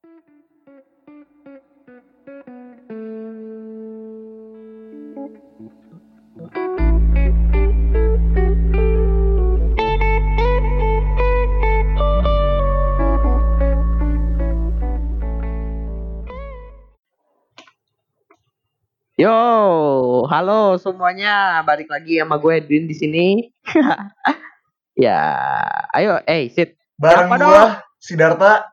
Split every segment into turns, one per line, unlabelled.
Yo, halo semuanya, balik lagi sama gue Edwin di sini. ya, ayo, eh, sit.
Bareng gua, Sidarta.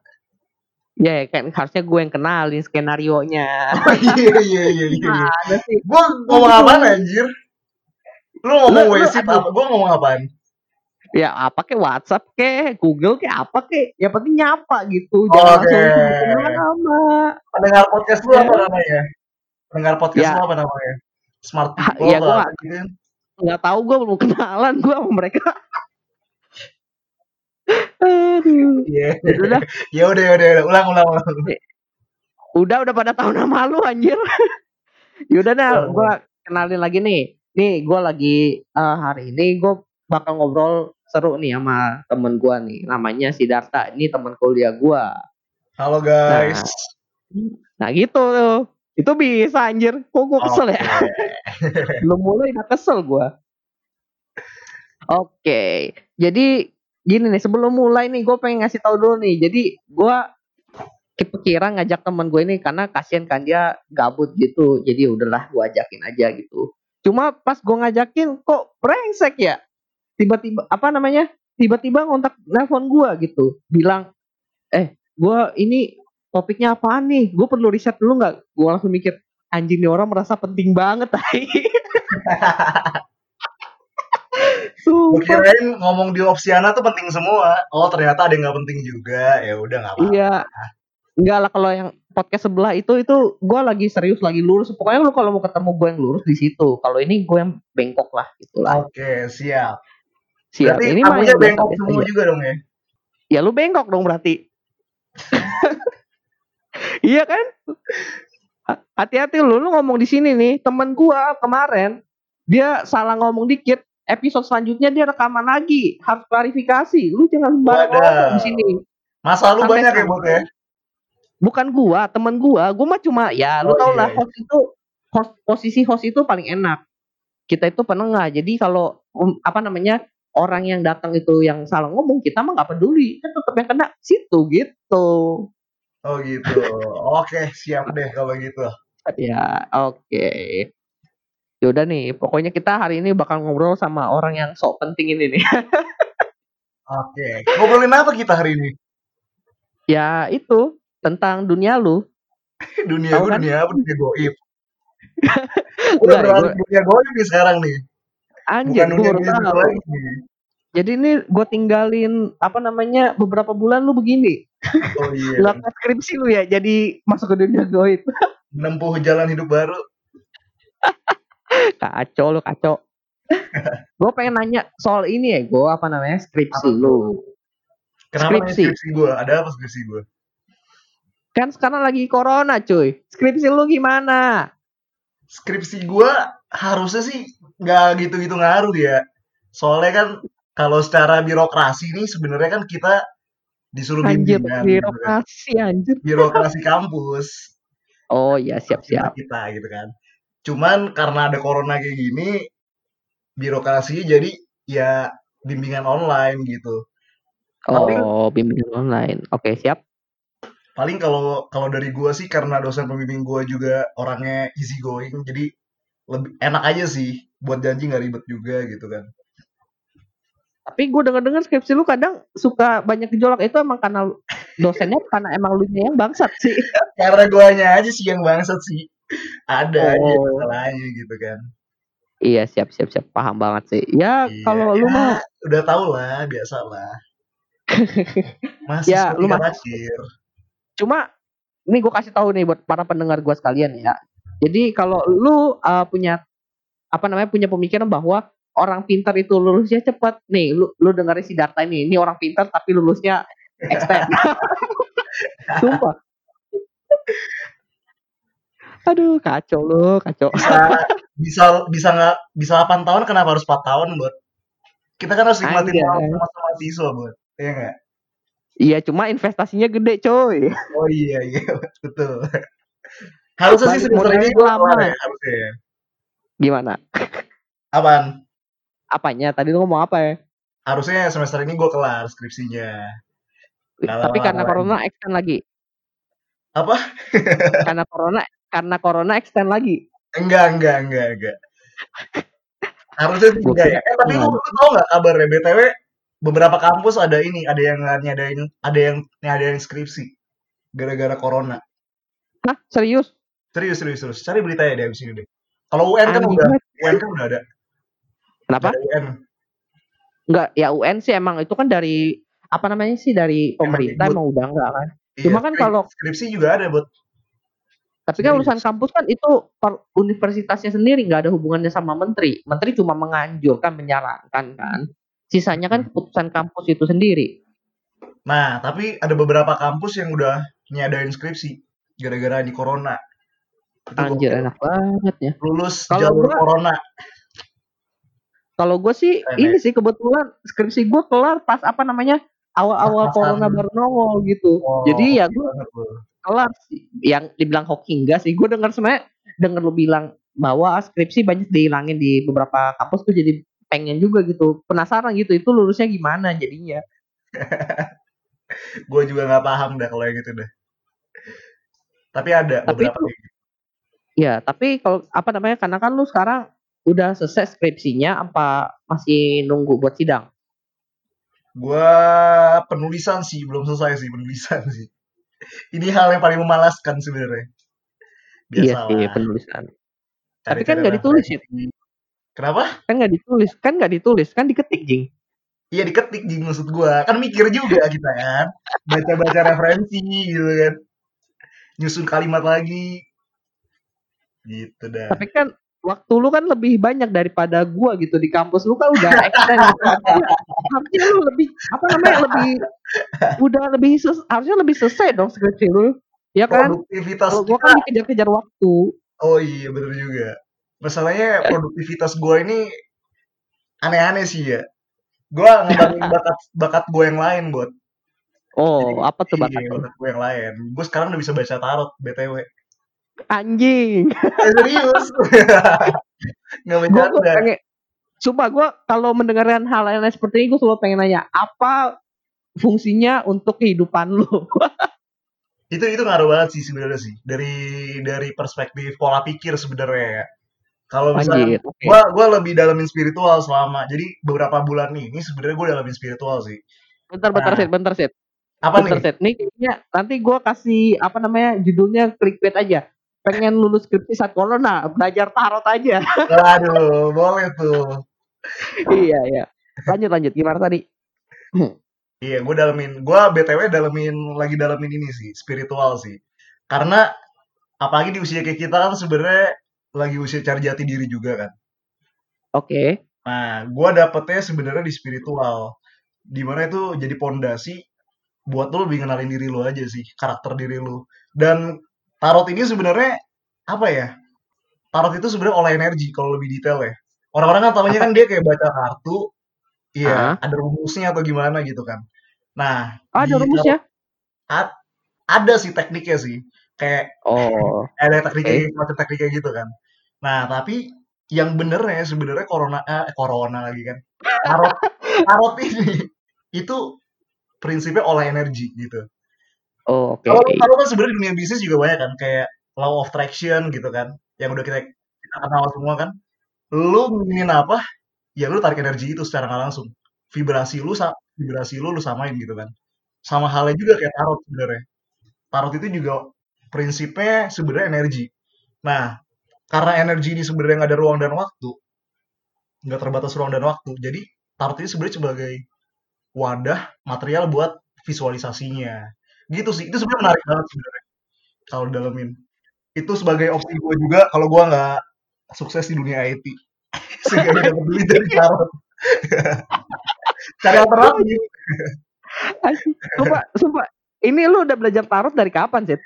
Ya, kan harusnya gue yang kenalin skenario nya.
Oh, iya, iya, iya, iya. iya.
Sih.
Gua ngomong apaan anjir? Lu ngomong WC apa? Gua ngomong apaan?
Ya apa ke WhatsApp ke Google ke apa ke, yang penting nyapa gitu.
Oke.
Jangan langsung sebutin nama.
Pendengar podcast lu
Ya.
apa namanya? Pendengar podcast
Ya.
lu apa namanya? Smart
Ah,
people
ya, gua
apa gitu kan?
Nggak tahu gue belum kenalan gue sama mereka. Aduh.
Iya.
Udah,
Ya udah, ya udah, ya udah. ulang, ulang, ulang.
udah udah pada tahu nama lu anjir. Yaudah nah,
Oh.
gue kenalin lagi nih. Nih, gue lagi eh, hari ini gue bakal ngobrol seru nih sama temen gue nih. Namanya Sidarta. Ini temen kuliah gue.
Halo guys.
Nah gitu tuh. Itu bisa anjir. Kok gue kesel ya?
Oke.
Belum mulai udah kesel gue. Oke. Jadi gini nih sebelum mulai nih gue pengen ngasih tahu dulu nih. Jadi gue kepikiran ngajak temen gue ini karena kasihan kan dia gabut gitu. Jadi udahlah gue ajakin aja gitu. Cuma pas gue ngajakin kok brengsek ya. Tiba-tiba apa namanya? Tiba-tiba ngontak nelpon gue gitu. Bilang, eh gue ini topiknya apaan nih? Gue perlu riset dulu nggak? Gue langsung mikir anjing nih orang merasa penting banget. Sumpah.
kirain ngomong di Opsiana tuh penting semua. Oh ternyata ada yang nggak penting juga. Ya udah nggak apa-apa.
Iya. Enggak lah kalau yang podcast sebelah itu itu gue lagi serius lagi lurus. Pokoknya lu kalau mau ketemu gue yang lurus di situ. Kalau ini gue yang bengkok lah gitulah.
Oke siap.
Siap.
Berarti
Ini yang
bengkok semua
aja.
juga dong ya?
Ya lu bengkok dong berarti. iya kan? Ha- Hati-hati lu lu ngomong di sini nih. Temen gua kemarin dia salah ngomong dikit. Episode selanjutnya dia rekaman lagi. Harus klarifikasi. Lu jangan sembarang ngomong di sini.
Masa lu banyak ya buat ya?
bukan gua, temen gua. Gua mah cuma ya lu
Oh,
tau
iya,
lah
iya.
host itu host, posisi host itu paling enak. Kita itu penengah. Jadi kalau um, apa namanya orang yang datang itu yang salah ngomong kita mah nggak peduli. Kan tetap yang kena situ gitu.
Oh gitu. Oke, siap deh kalau gitu.
Ya, oke. Yaudah nih, pokoknya kita hari ini bakal ngobrol sama orang yang sok penting ini nih.
Oke. Ngobrolin apa kita hari ini?
ya itu tentang dunia lu.
Dunia gue
kan?
dunia apa? Dunia goib. Udah
gua-
dunia goib nih sekarang nih.
Anjir,
Bukan dunia
tahu.
lagi nih.
Jadi ini gue tinggalin apa namanya beberapa bulan lu begini.
Oh iya.
Ngangkat skripsi lu ya, jadi masuk ke dunia goib.
Menempuh jalan hidup baru.
Kacau lu, kacau. gue pengen nanya soal ini ya, gue apa namanya skripsi
Apa
lu.
Kenapa
Skripsi.
skripsi gue? Ada apa skripsi gue?
Kan sekarang lagi corona cuy. Skripsi lu gimana?
Skripsi gue harusnya sih nggak gitu-gitu ngaruh ya. Soalnya kan kalau secara birokrasi nih sebenarnya kan kita disuruh
Anjir,
bimbingan gitu kan.
birokrasi anjir.
birokrasi kampus.
Oh iya, siap-siap.
kita gitu kan. Cuman karena ada corona kayak gini, birokrasinya jadi ya bimbingan online gitu.
Oh, bimbingan online. Oke, siap.
Paling kalau kalau dari gua sih karena dosen pembimbing gua juga orangnya easy going, jadi lebih enak aja sih buat janji nggak ribet juga gitu kan.
Tapi gue denger-denger skripsi lu kadang suka banyak gejolak itu emang karena dosennya karena emang lu yang bangsat sih.
Karena guanya aja sih yang bangsat sih. Ada aja
Oh.
masalahnya gitu kan.
iya, siap siap siap paham banget sih. Ya,
Iya,
kalau lu
ya,
mah
udah tau lah, biasa lah. Masih
Ya, lu mah-
akhir.
cuma ini gue kasih tahu nih buat para pendengar gue sekalian ya. Jadi kalau lu uh, punya apa namanya punya pemikiran bahwa orang pintar itu lulusnya cepat, nih lu lu dengerin si data ini, ini orang pintar tapi lulusnya extend. Sumpah. Aduh, kacau lu, kacau.
bisa bisa bisa nggak bisa 8 tahun kenapa harus 4 tahun buat kita kan harus nikmatin
Anjay.
masa-masa mahasiswa buat ya nggak
Iya, cuma investasinya gede, coy.
Oh iya iya betul. Harusnya sih semester ini gue
lama.
ya, harusnya ya.
Gimana?
Apaan?
Apanya? Tadi lu ngomong apa ya?
Harusnya semester ini gue kelar skripsinya.
Tapi karena corona extend lagi.
Apa?
Karena corona karena corona extend lagi.
Enggak enggak enggak enggak. Harusnya sih enggak ya. Eh tapi lu, lu tau gak kabarnya BTW beberapa kampus ada ini, ada yang nggak nyadain, ada yang nyadain skripsi gara-gara corona.
Hah, serius?
Serius serius serius. Cari beritanya deh abis ini deh. Kalau UN kan
Anjing
udah. UN kan udah ada.
Kenapa?
Ada UN.
Enggak, ya UN sih emang itu kan dari apa namanya sih dari pemerintah emang udah enggak kan.
Iya,
Cuma kan kalau-
skripsi juga ada buat
Tapi kan
Serius.
urusan kampus kan itu per universitasnya sendiri nggak ada hubungannya sama menteri. Menteri cuma menganjurkan, menyarankan kan. Sisanya kan keputusan kampus itu sendiri.
Nah, tapi ada beberapa kampus yang udah nyadain skripsi gara-gara di corona. Itu
Anjir enak banget ya.
lulus
Kalau
jalur
gua-
corona.
Kalau gue sih
Keren
ini sih kebetulan skripsi gue kelar pas apa namanya awal-awal corona baru nongol gitu.
Wow,
Jadi ya gue. Kelar sih. Yang dibilang hoki enggak sih. Gue dengar sebenarnya dengar lu bilang bahwa skripsi banyak dihilangin di beberapa kampus tuh jadi pengen juga gitu. Penasaran gitu itu lulusnya gimana jadinya.
Gue juga nggak paham dah kalau yang gitu dah. Tapi ada
Tapi
beberapa
itu-
gitu.
Ya, tapi kalau apa namanya karena kan lu sekarang udah selesai skripsinya apa masih nunggu buat sidang?
Gua penulisan sih belum selesai sih penulisan sih. Ini hal yang paling memalaskan sebenarnya.
Iya
Biasalah.
sih penulisan.
cari-cari
Tapi kan nggak ditulis ya.
referensi. Kenapa?
Kan nggak ditulis, kan nggak ditulis, kan diketik jing.
Iya diketik jing maksud gua. Kan mikir juga kita kan. Baca-baca referensi gitu kan. Nyusun kalimat lagi. Gitu dah.
Tapi kan waktu lu kan lebih banyak daripada gua gitu di kampus lu kan udah extend. Harusnya, lu lebih apa namanya lebih udah lebih ses- harusnya lebih selesai dong skripsi lu. Ya kan?
Produktivitas
Kalau gua kan dikejar-kejar waktu.
Oh iya bener juga. Masalahnya produktivitas gue ini aneh-aneh sih ya. Gue ngembangin bakat bakat gue yang lain buat.
Oh, apa tuh
Iya,
bakat lu?
bakat gue yang lain. Gue sekarang udah bisa baca tarot btw.
Anjing.
Eh, serius? Nggak
Gua, gua
bercanda.
pengen Sumpah gue kalau mendengarkan hal lain seperti ini gue selalu pengen nanya apa fungsinya untuk kehidupan lu?
Itu itu ngaruh banget sih sebenarnya sih. Dari dari perspektif pola pikir sebenarnya ya. Kalau misalnya.
Oke.
gue gua lebih dalamin spiritual selama. Jadi beberapa bulan ini sebenarnya gue dalamin spiritual sih.
Bentar bentar
Nah,
set, bentar set.
Apa
Bentar
nih?
set. Nih kayaknya nanti gue kasih apa namanya judulnya clickbait aja. Pengen lulus skripsi saat corona, belajar tarot aja.
Waduh, boleh tuh.
iya iya. Lanjut lanjut gimana tadi?
Iya, gue dalemin, gue btw dalemin lagi dalemin ini sih, spiritual sih. Karena apalagi di usia kayak kita kan sebenarnya lagi usia cari jati diri juga kan.
Oke.
Nah, gue dapetnya sebenarnya di spiritual, di mana itu jadi pondasi buat lo lebih kenalin diri lo aja sih, karakter diri lo. Dan tarot ini sebenarnya apa ya? Tarot itu sebenarnya olah energi kalau lebih detail ya. Orang-orang kan tahunya kan dia kayak baca kartu, iya,
Ah.
ada rumusnya atau gimana gitu kan. Nah,
Ah, ada rumusnya?
A- ada sih tekniknya sih kayak
Oh.
ada tekniknya
Oke.
macam tekniknya gitu kan nah tapi yang benernya sebenarnya corona eh, corona lagi kan tarot tarot ini itu prinsipnya olah energi gitu
Oh, oke.
kalau kalau kan sebenarnya dunia bisnis juga banyak kan kayak law of attraction gitu kan yang udah kita kita kenal semua kan. Lu ingin apa ya lu tarik energi itu secara langsung. Vibrasi lu vibrasi lu lu samain gitu kan. Sama halnya juga kayak tarot sebenarnya. Tarot itu juga prinsipnya sebenarnya energi. Nah karena energi ini sebenarnya nggak ada ruang dan waktu nggak terbatas ruang dan waktu jadi tarot ini sebenarnya sebagai wadah material buat visualisasinya gitu sih itu sebenarnya menarik banget sebenarnya kalau dalemin itu sebagai opsi gue juga kalau gue nggak sukses di dunia IT sehingga dapat duit dari tarot cari alternatif.
Sumpah, sumpah. Ini lu udah belajar tarot dari kapan, Zed?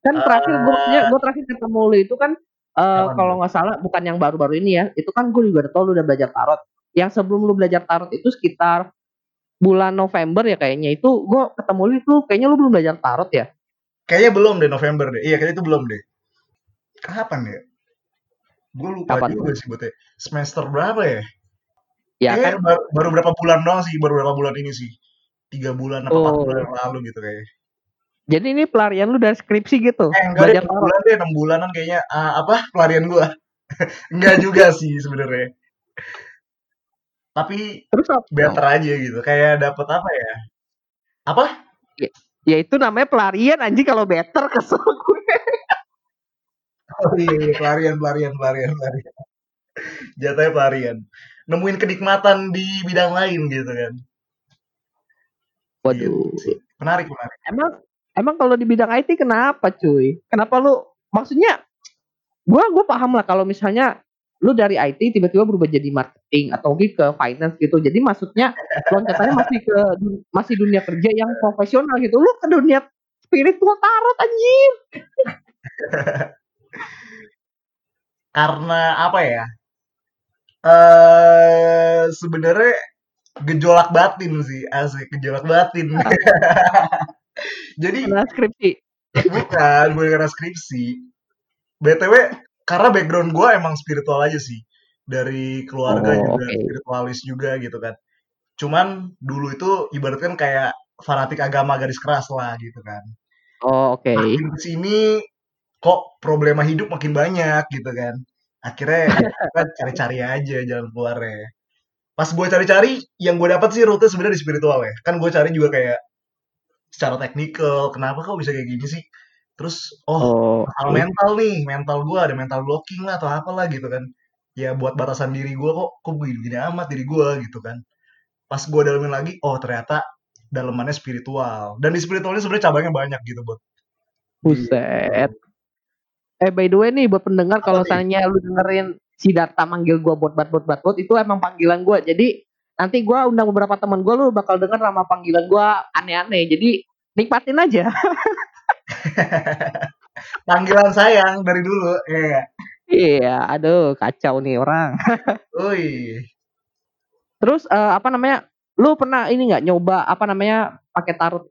Kan terakhir gue gue terakhir ketemu lu itu kan
Kapan
kalau nggak salah bukan yang baru-baru ini ya. Itu kan gue juga udah tau lu udah belajar tarot. Yang sebelum lu belajar tarot itu sekitar bulan November ya kayaknya itu gue ketemu lu itu kayaknya lu belum belajar tarot ya
Kayaknya belum deh November deh. Iya, kayaknya itu belum deh. Kapan ya? Gue lupa
Kapan
juga sih buatnya. Semester berapa ya?
ya
Kayaknya
kan
baru, baru berapa bulan doang sih, baru berapa bulan ini sih. Tiga bulan apa empat bulan
oh
yang lalu gitu kayaknya.
jadi ini pelarian lu dari skripsi gitu
Eh enggak deh,
belajar
6
tarot
bulan deh, 6 bulanan kayaknya. Ah, apa pelarian gua. enggak juga sih sebenarnya. Tapi
terus apa
better aja gitu. Kayak dapet apa ya? Apa?
ya, ya itu namanya pelarian anjing kalau better kesel gue
Oh iya, iya, pelarian, pelarian, pelarian, pelarian. Jatuhnya pelarian. Nemuin kenikmatan di bidang lain gitu kan.
Waduh
sih. Menarik, menarik.
emang emang kalau di bidang IT kenapa cuy kenapa lu maksudnya gua gua paham lah kalau misalnya lu dari IT tiba-tiba berubah jadi marketing atau mungkin ke finance gitu jadi maksudnya loncatannya masih ke masih dunia kerja yang profesional gitu lu ke dunia spiritual tarot anjir
Karena apa ya? Eh sebenarnya gejolak batin sih, asik gejolak batin. Jadi
karena skripsi
bukan bukan karena skripsi. BTW karena background gua emang spiritual aja sih. Dari keluarga
oh
juga
oke
spiritualis juga gitu kan. Cuman dulu itu ibaratkan kayak fanatik agama garis keras lah gitu kan.
oh oke
Makin ke sini kok problema hidup makin banyak gitu kan. Akhirnya ya kita cari-cari aja jalan keluarnya. Pas gue cari-cari, yang gue dapat sih rute sebenarnya di spiritual ya. Kan gue cari juga kayak secara teknikal, kenapa kok bisa kayak gini sih? Terus, oh
oh
masalah
oke
mental nih, mental gue ada mental blocking lah atau apalah gitu kan. Ya buat batasan diri gue kok, kok begini amat diri gue gitu kan. Pas gue dalamin lagi, oh ternyata dalemannya spiritual. Dan di spiritualnya sebenarnya cabangnya banyak gitu buat.
buset eh by the way nih buat pendengar kalau misalnya lu dengerin si Darta manggil gua buat bat buat bat buat itu emang panggilan gua jadi nanti gua undang beberapa teman gua lu bakal denger nama panggilan gua aneh-aneh jadi nikmatin aja
Panggilan sayang dari dulu, ya.
iya aduh kacau nih orang
Ui.
terus eh, apa namanya lu pernah ini nggak nyoba apa namanya pakai tarot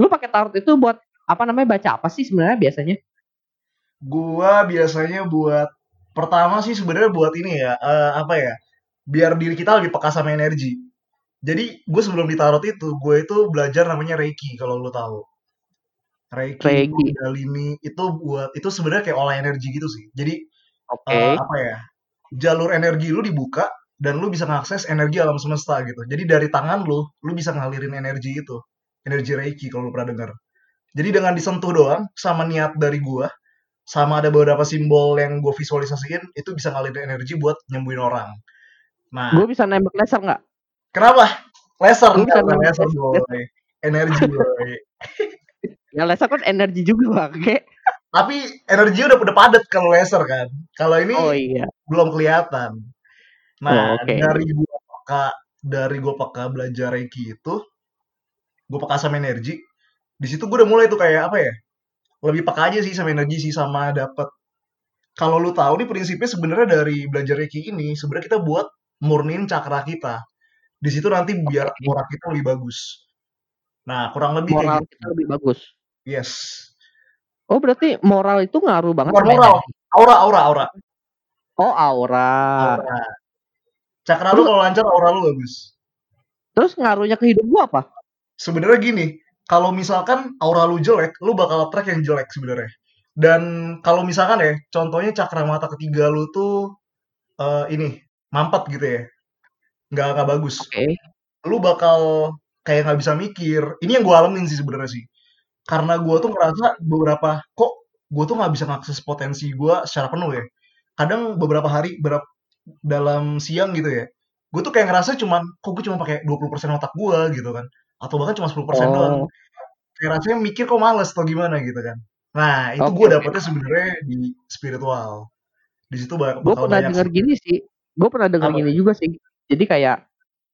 lu pakai tarot itu buat apa namanya baca apa sih sebenarnya biasanya
Gua biasanya buat pertama sih sebenarnya buat ini ya, eh, apa ya? Biar diri kita lebih peka sama energi. Jadi gue sebelum di tarot itu, gue itu belajar namanya Reiki kalau lo tahu. Reiki,
Reiki
Kundalini itu buat itu sebenarnya kayak olah energi gitu sih. Jadi
oke
eh, apa ya? Jalur energi lu dibuka dan lu bisa mengakses energi alam semesta gitu. Jadi dari tangan lu, lu bisa ngalirin energi itu. Energi Reiki kalau lu pernah dengar. Jadi dengan disentuh doang sama niat dari gua, sama ada beberapa simbol yang gue visualisasiin, itu bisa ngalirin energi buat nyembuhin orang. Nah,
gue bisa nembak laser nggak
kenapa? Laser
bisa nembak
laser
laser
boy. Energi boy.
ya laser kan energi juga bang
Tapi energi udah udah padat kalau laser kan. Kalau ini
oh iya
belum kelihatan.
oh
Nah,
oke
dari gua peka dari gua peka belajar Reiki itu, gua peka sama energi. Di situ gua udah mulai tuh kayak apa ya? Lebih peka aja sih sama energi sih sama dapet kalau lu tahu nih prinsipnya sebenarnya dari belajar Reiki ini sebenarnya kita buat murnin cakra kita. Di situ nanti biar aura kita lebih bagus. Nah, kurang lebih kayak
moral
gitu.
kita lebih bagus
Yes.
oh berarti moral itu ngaruh banget
Bukan moral, aura, aura, aura.
oh aura
Aura. Cakra lu kalau lancar aura lu bagus.
terus ngaruhnya ke hidup gua apa
Sebenarnya gini, kalau misalkan aura lu jelek, lu bakal track yang jelek sebenarnya. Dan kalau misalkan ya, contohnya cakra mata ketiga lu tuh eh, ini mampet gitu ya, nggak nggak bagus.
oke
Lu bakal kayak nggak bisa mikir. Ini yang gue alamin sih sebenarnya sih. Karena gue tuh ngerasa beberapa kok gue tuh nggak bisa ngakses potensi gue secara penuh ya. Kadang beberapa hari, berapa dalam siang gitu ya, gue tuh kayak ngerasa cuman kok gue cuma pakai 20% otak gue gitu kan. Atau bahkan cuma 10% doang.
Oh.
Kayak rasanya mikir kok males atau gimana gitu kan. Nah itu
oke.
gue dapetnya sebenarnya di spiritual. Di situ bak-
gue pernah
banyak sih.
gini sih gue pernah denger
apa?
gini juga sih. Jadi kayak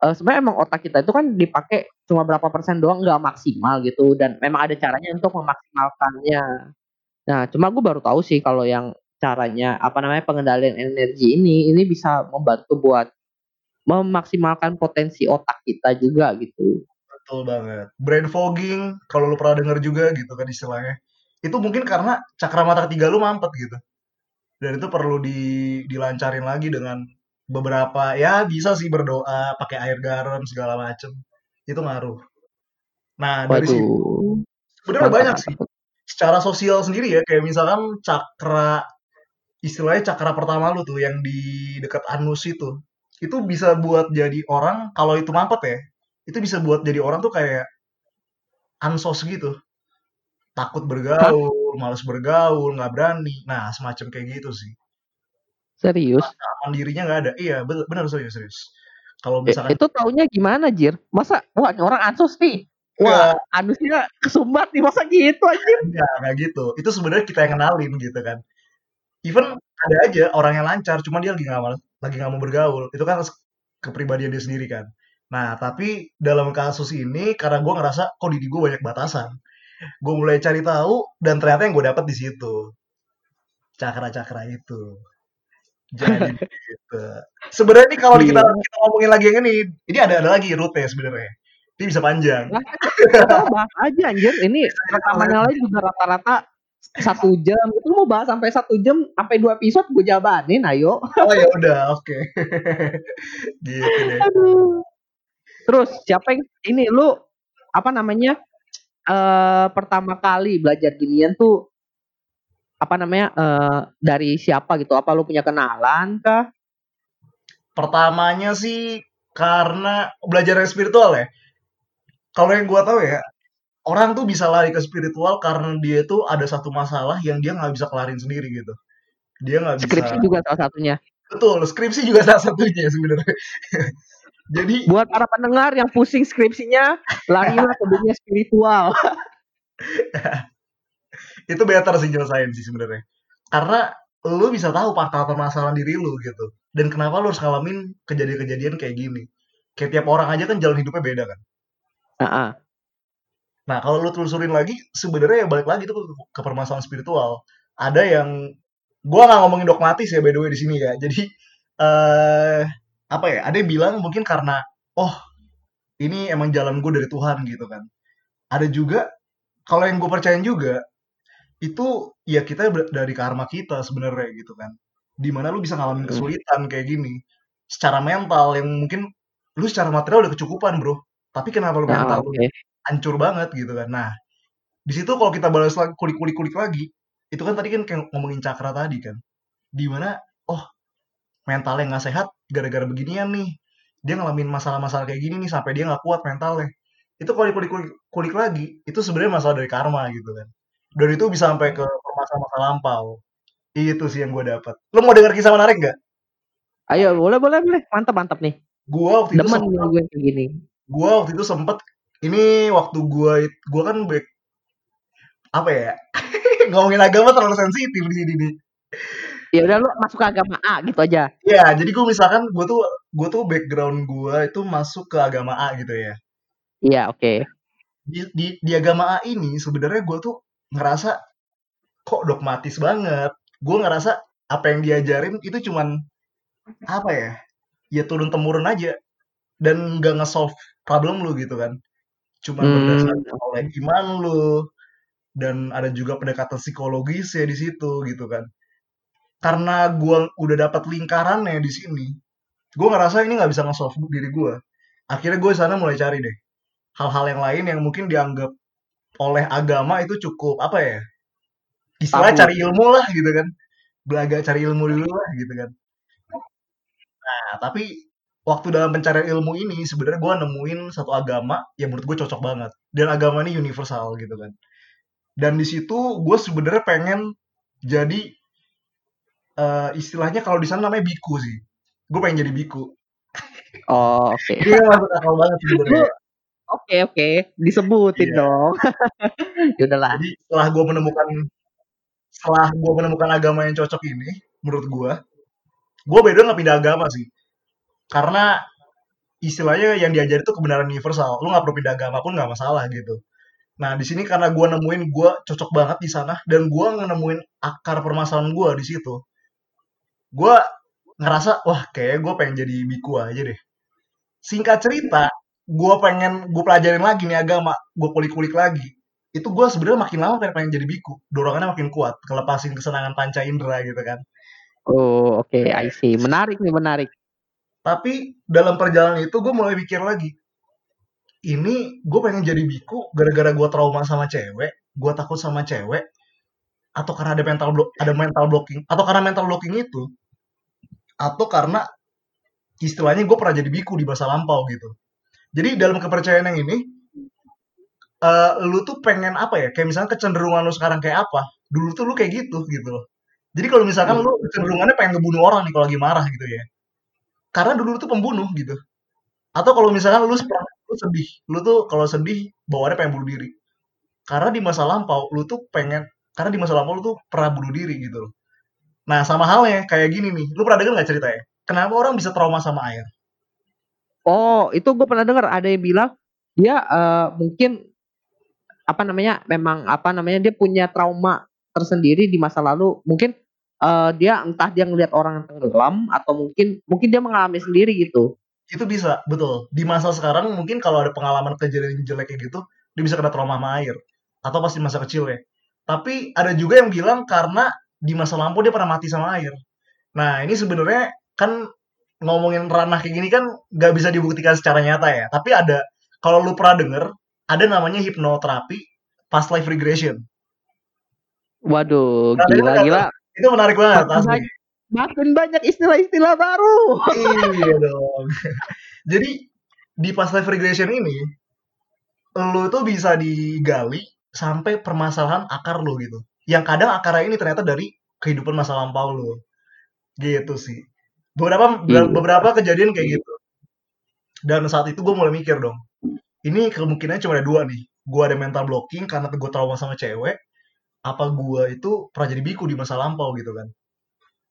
eh, sebenarnya emang otak kita itu kan dipakai cuma berapa persen doang nggak maksimal gitu dan memang ada caranya untuk memaksimalkannya nah cuma gue baru tahu sih kalau yang caranya apa namanya pengendalian energi ini ini bisa membantu buat memaksimalkan potensi otak kita juga gitu
Betul banget. Brain fogging, kalau lu pernah denger juga gitu kan istilahnya. Itu mungkin karena cakra mata ketiga lu mampet gitu. Dan itu perlu di, dilancarin lagi dengan beberapa ya bisa sih berdoa, pakai air garam segala macem. Itu ngaruh. Nah, dari situ
Waduh.
sebenarnya banyak sih. Secara sosial sendiri ya, kayak misalkan cakra istilahnya cakra pertama lu tuh yang di dekat anus itu. Itu bisa buat jadi orang kalau itu mampet ya. Itu bisa buat jadi orang tuh kayak ansos gitu. Takut bergaul, males bergaul, nggak berani. Nah, semacam kayak gitu sih.
Serius?
Rasa aman dirinya nggak ada. Iya, bener serius, serius. Kalau misalkan
itu taunya gimana, Jir? Masa, wah ini orang ansos nih. Wah, anusnya kesumbat nih. Masa gitu, anjir?
enggak, enggak gitu. Itu sebenarnya kita yang kenalin gitu kan. Even ada aja orang yang lancar, cuma dia lagi nggak lagi nggak mau bergaul. Itu kan kepribadian dia sendiri kan. Nah, tapi dalam kasus ini karena gue ngerasa kok diri gue banyak batasan. Gue mulai cari tahu dan ternyata yang gue dapat di situ cakra-cakra itu. Jadi gitu. Sebenarnya nih kalau kita,
Gila.
kita ngomongin lagi yang ini, ini ada ada lagi rute sebenarnya. Ini bisa panjang.
Kita bahas aja, anjir. Ini rekamannya lain juga rata-rata satu jam. Itu mau bahas sampai satu jam, sampai dua episode gue jabanin, ayo.
Oh ya udah, oke. gitu deh.
Aduh. Terus, siapa yang, ini lu, apa namanya, eh pertama kali belajar ginian tuh, apa namanya, eh dari siapa gitu? Apa lu punya kenalan kah?
Pertamanya sih karena belajar yang spiritual ya. Kalau yang gua tahu ya, orang tuh bisa lari ke spiritual karena dia tuh ada satu masalah yang dia nggak bisa kelarin sendiri gitu. Dia nggak bisa.
Skripsi juga salah satunya.
Betul, skripsi juga salah satunya sebenarnya. Jadi
Buat para pendengar yang pusing skripsinya, larilah ke dunia spiritual.
itu better sih nyelesain sih sebenarnya. Karena lu bisa tahu fakta permasalahan diri lu gitu. Dan kenapa lu harus ngalamin kejadian-kejadian kayak gini. Kayak tiap orang aja kan jalan hidupnya beda kan.
Heeh.
Nah, kalau lu telusurin lagi, sebenarnya ya balik lagi tuh ke, ke permasalahan spiritual. Ada yang gua nggak ngomongin dogmatis ya by the way di sini ya. Jadi eh apa ya? Ada yang bilang mungkin karena oh ini emang jalan gue dari Tuhan gitu kan. Ada juga kalau yang gue percaya juga itu ya kita dari karma kita sebenarnya gitu kan. Di mana lu bisa ngalamin
Hmm.
kesulitan kayak gini secara mental yang mungkin lu secara material udah kecukupan bro. Tapi kenapa lu
Nah,
mental lu hancur banget gitu kan. Nah, di situ kalau kita balas lagi kulik-kulik-kulik lagi, itu kan tadi kan kayak ngomongin cakra tadi kan. Di mana oh mentalnya nggak sehat gara-gara beginian nih. Dia ngalamin masalah-masalah kayak gini nih sampai dia nggak kuat mentalnya. Itu kalau dikulik-kulik kulik lagi, itu sebenarnya masalah dari karma gitu kan. Dan itu bisa sampai ke masalah-masalah lampau. Itu sih yang gue dapat. Lo mau denger kisah menarik nggak?
Ayo, boleh, boleh, boleh. Mantap, mantap nih.
Gua waktu itu sempet,
nih gue kayak gini.
gua waktu itu sempet, ini waktu gua, it- gua kan back, apa ya, ngomongin agama terlalu sensitif di sini nih.
Ya udah lu masuk ke agama A gitu aja.
Ya, jadi gue misalkan gue tuh gue tuh background gue itu masuk ke agama A gitu ya.
Iya, oke.
Di, di, di agama A ini sebenarnya gue tuh ngerasa kok dogmatis banget. Gue ngerasa apa yang diajarin itu cuman apa ya? Ya turun temurun aja dan nggak nge-solve problem lu gitu kan. Cuman
Hmm,
berdasarkan oleh iman lu dan ada juga pendekatan psikologis ya di situ gitu kan. Karena gue udah dapat lingkarannya di sini, gue ngerasa ini nggak bisa nge-solve diri gue. Akhirnya gue sana mulai cari deh hal-hal yang lain yang mungkin dianggap oleh agama itu cukup apa ya? Istilahnya
tabu.
cari ilmu lah gitu kan. Belaga cari ilmu dulu lah gitu kan. Nah, tapi waktu dalam pencarian ilmu ini sebenarnya gue nemuin satu agama yang menurut gue cocok banget dan agama ini universal gitu kan. Dan di situ gue sebenarnya pengen jadi eh, istilahnya kalau di sana namanya biku sih. Gue pengen jadi biku.
Oh, oke.
Iya masuk akal banget sebenarnya.
Oke, oke. Disebutin
Iya.
dong. ya udahlah.
Jadi setelah gue menemukan setelah gue menemukan agama yang cocok ini, menurut gue, gue beda nggak pindah agama sih. Karena istilahnya yang diajar itu kebenaran universal. Lu nggak perlu pindah agama pun nggak masalah gitu. Nah di sini karena gue nemuin gue cocok banget di sana dan gue nemuin akar permasalahan gue di situ. Gue ngerasa wah kayak gue pengen jadi biku aja deh. Singkat cerita, gue pengen gue pelajarin lagi nih agama, gue kulik-kulik lagi. Itu gue sebenarnya makin lama pengen, pengen jadi biku. Dorongannya makin kuat, ngelepasin kesenangan panca indera gitu kan.
Oh, oke, I see. Menarik nih, menarik.
Tapi dalam perjalanan itu gue mulai mikir lagi. Ini gue pengen jadi biku gara-gara gue trauma sama cewek, gue takut sama cewek, atau karena ada mental block, ada mental blocking, atau karena mental blocking itu, atau karena istilahnya gue pernah jadi biku di masa lampau gitu. Jadi dalam kepercayaan yang ini, uh, lu tuh pengen apa ya? Kayak misalnya kecenderungan lu sekarang kayak apa? Dulu tuh lu kayak gitu gitu loh. Jadi kalau misalkan lu kecenderungannya pengen ngebunuh orang nih kalau lagi marah gitu ya. Karena dulu tuh pembunuh gitu. Atau kalau misalkan lu, lu sedih, lu tuh kalau sedih bawaannya pengen bunuh diri. Karena di masa lampau lu tuh pengen karena di masa lampau lu tuh pernah bunuh diri gitu loh. Nah, sama halnya kayak gini nih. Lu pernah denger gak ceritanya? Kenapa orang bisa trauma sama air?
Oh, itu gue pernah dengar ada yang bilang dia uh, mungkin apa namanya memang apa namanya dia punya trauma tersendiri di masa lalu. Mungkin uh, dia entah dia ngelihat orang yang tenggelam atau mungkin mungkin dia mengalami sendiri gitu.
Itu bisa betul. Di masa sekarang mungkin kalau ada pengalaman kejadian jelek kayak gitu dia bisa kena trauma sama air. Atau pasti masa kecil ya. Tapi ada juga yang bilang karena di masa lampau dia pernah mati sama air. Nah ini sebenarnya kan ngomongin ranah kayak gini kan nggak bisa dibuktikan secara nyata ya tapi ada kalau lu pernah denger ada namanya hipnoterapi past life regression.
Waduh, gila gila.
Itu menarik banget
makin banyak istilah-istilah baru.
iya dong. Jadi di past life regression ini lu tuh bisa digali sampai permasalahan akar lu gitu. Yang kadang akarnya ini ternyata dari kehidupan masa lampau lu. Gitu sih. Beberapa iya. beberapa kejadian kayak gitu. Dan saat itu gue mulai mikir dong, ini kemungkinannya cuma ada dua nih. Gue ada mental blocking karena gue trauma sama cewek. Apa gue itu pernah jadi biku di masa lampau gitu kan.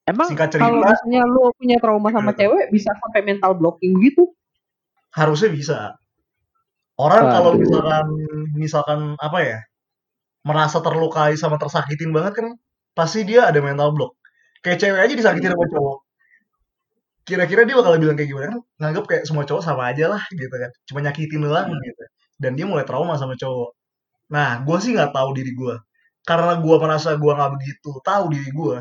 Emang Singkat cerita, kalau misalnya lu punya trauma sama gitu. cewek bisa sampai mental blocking gitu?
Harusnya bisa. Orang Waduh. kalau misalkan misalkan apa ya merasa terlukai sama tersakitin banget kan pasti dia ada mental block. Kayak cewek aja disakitin sama cowok kira-kira dia bakal bilang kayak gimana kan nganggap kayak semua cowok sama aja lah gitu kan. Cuma nyakitin doang hmm. gitu. Dan dia mulai trauma sama cowok. Nah gue sih nggak tahu diri gue karena gue merasa gue nggak begitu tahu diri gue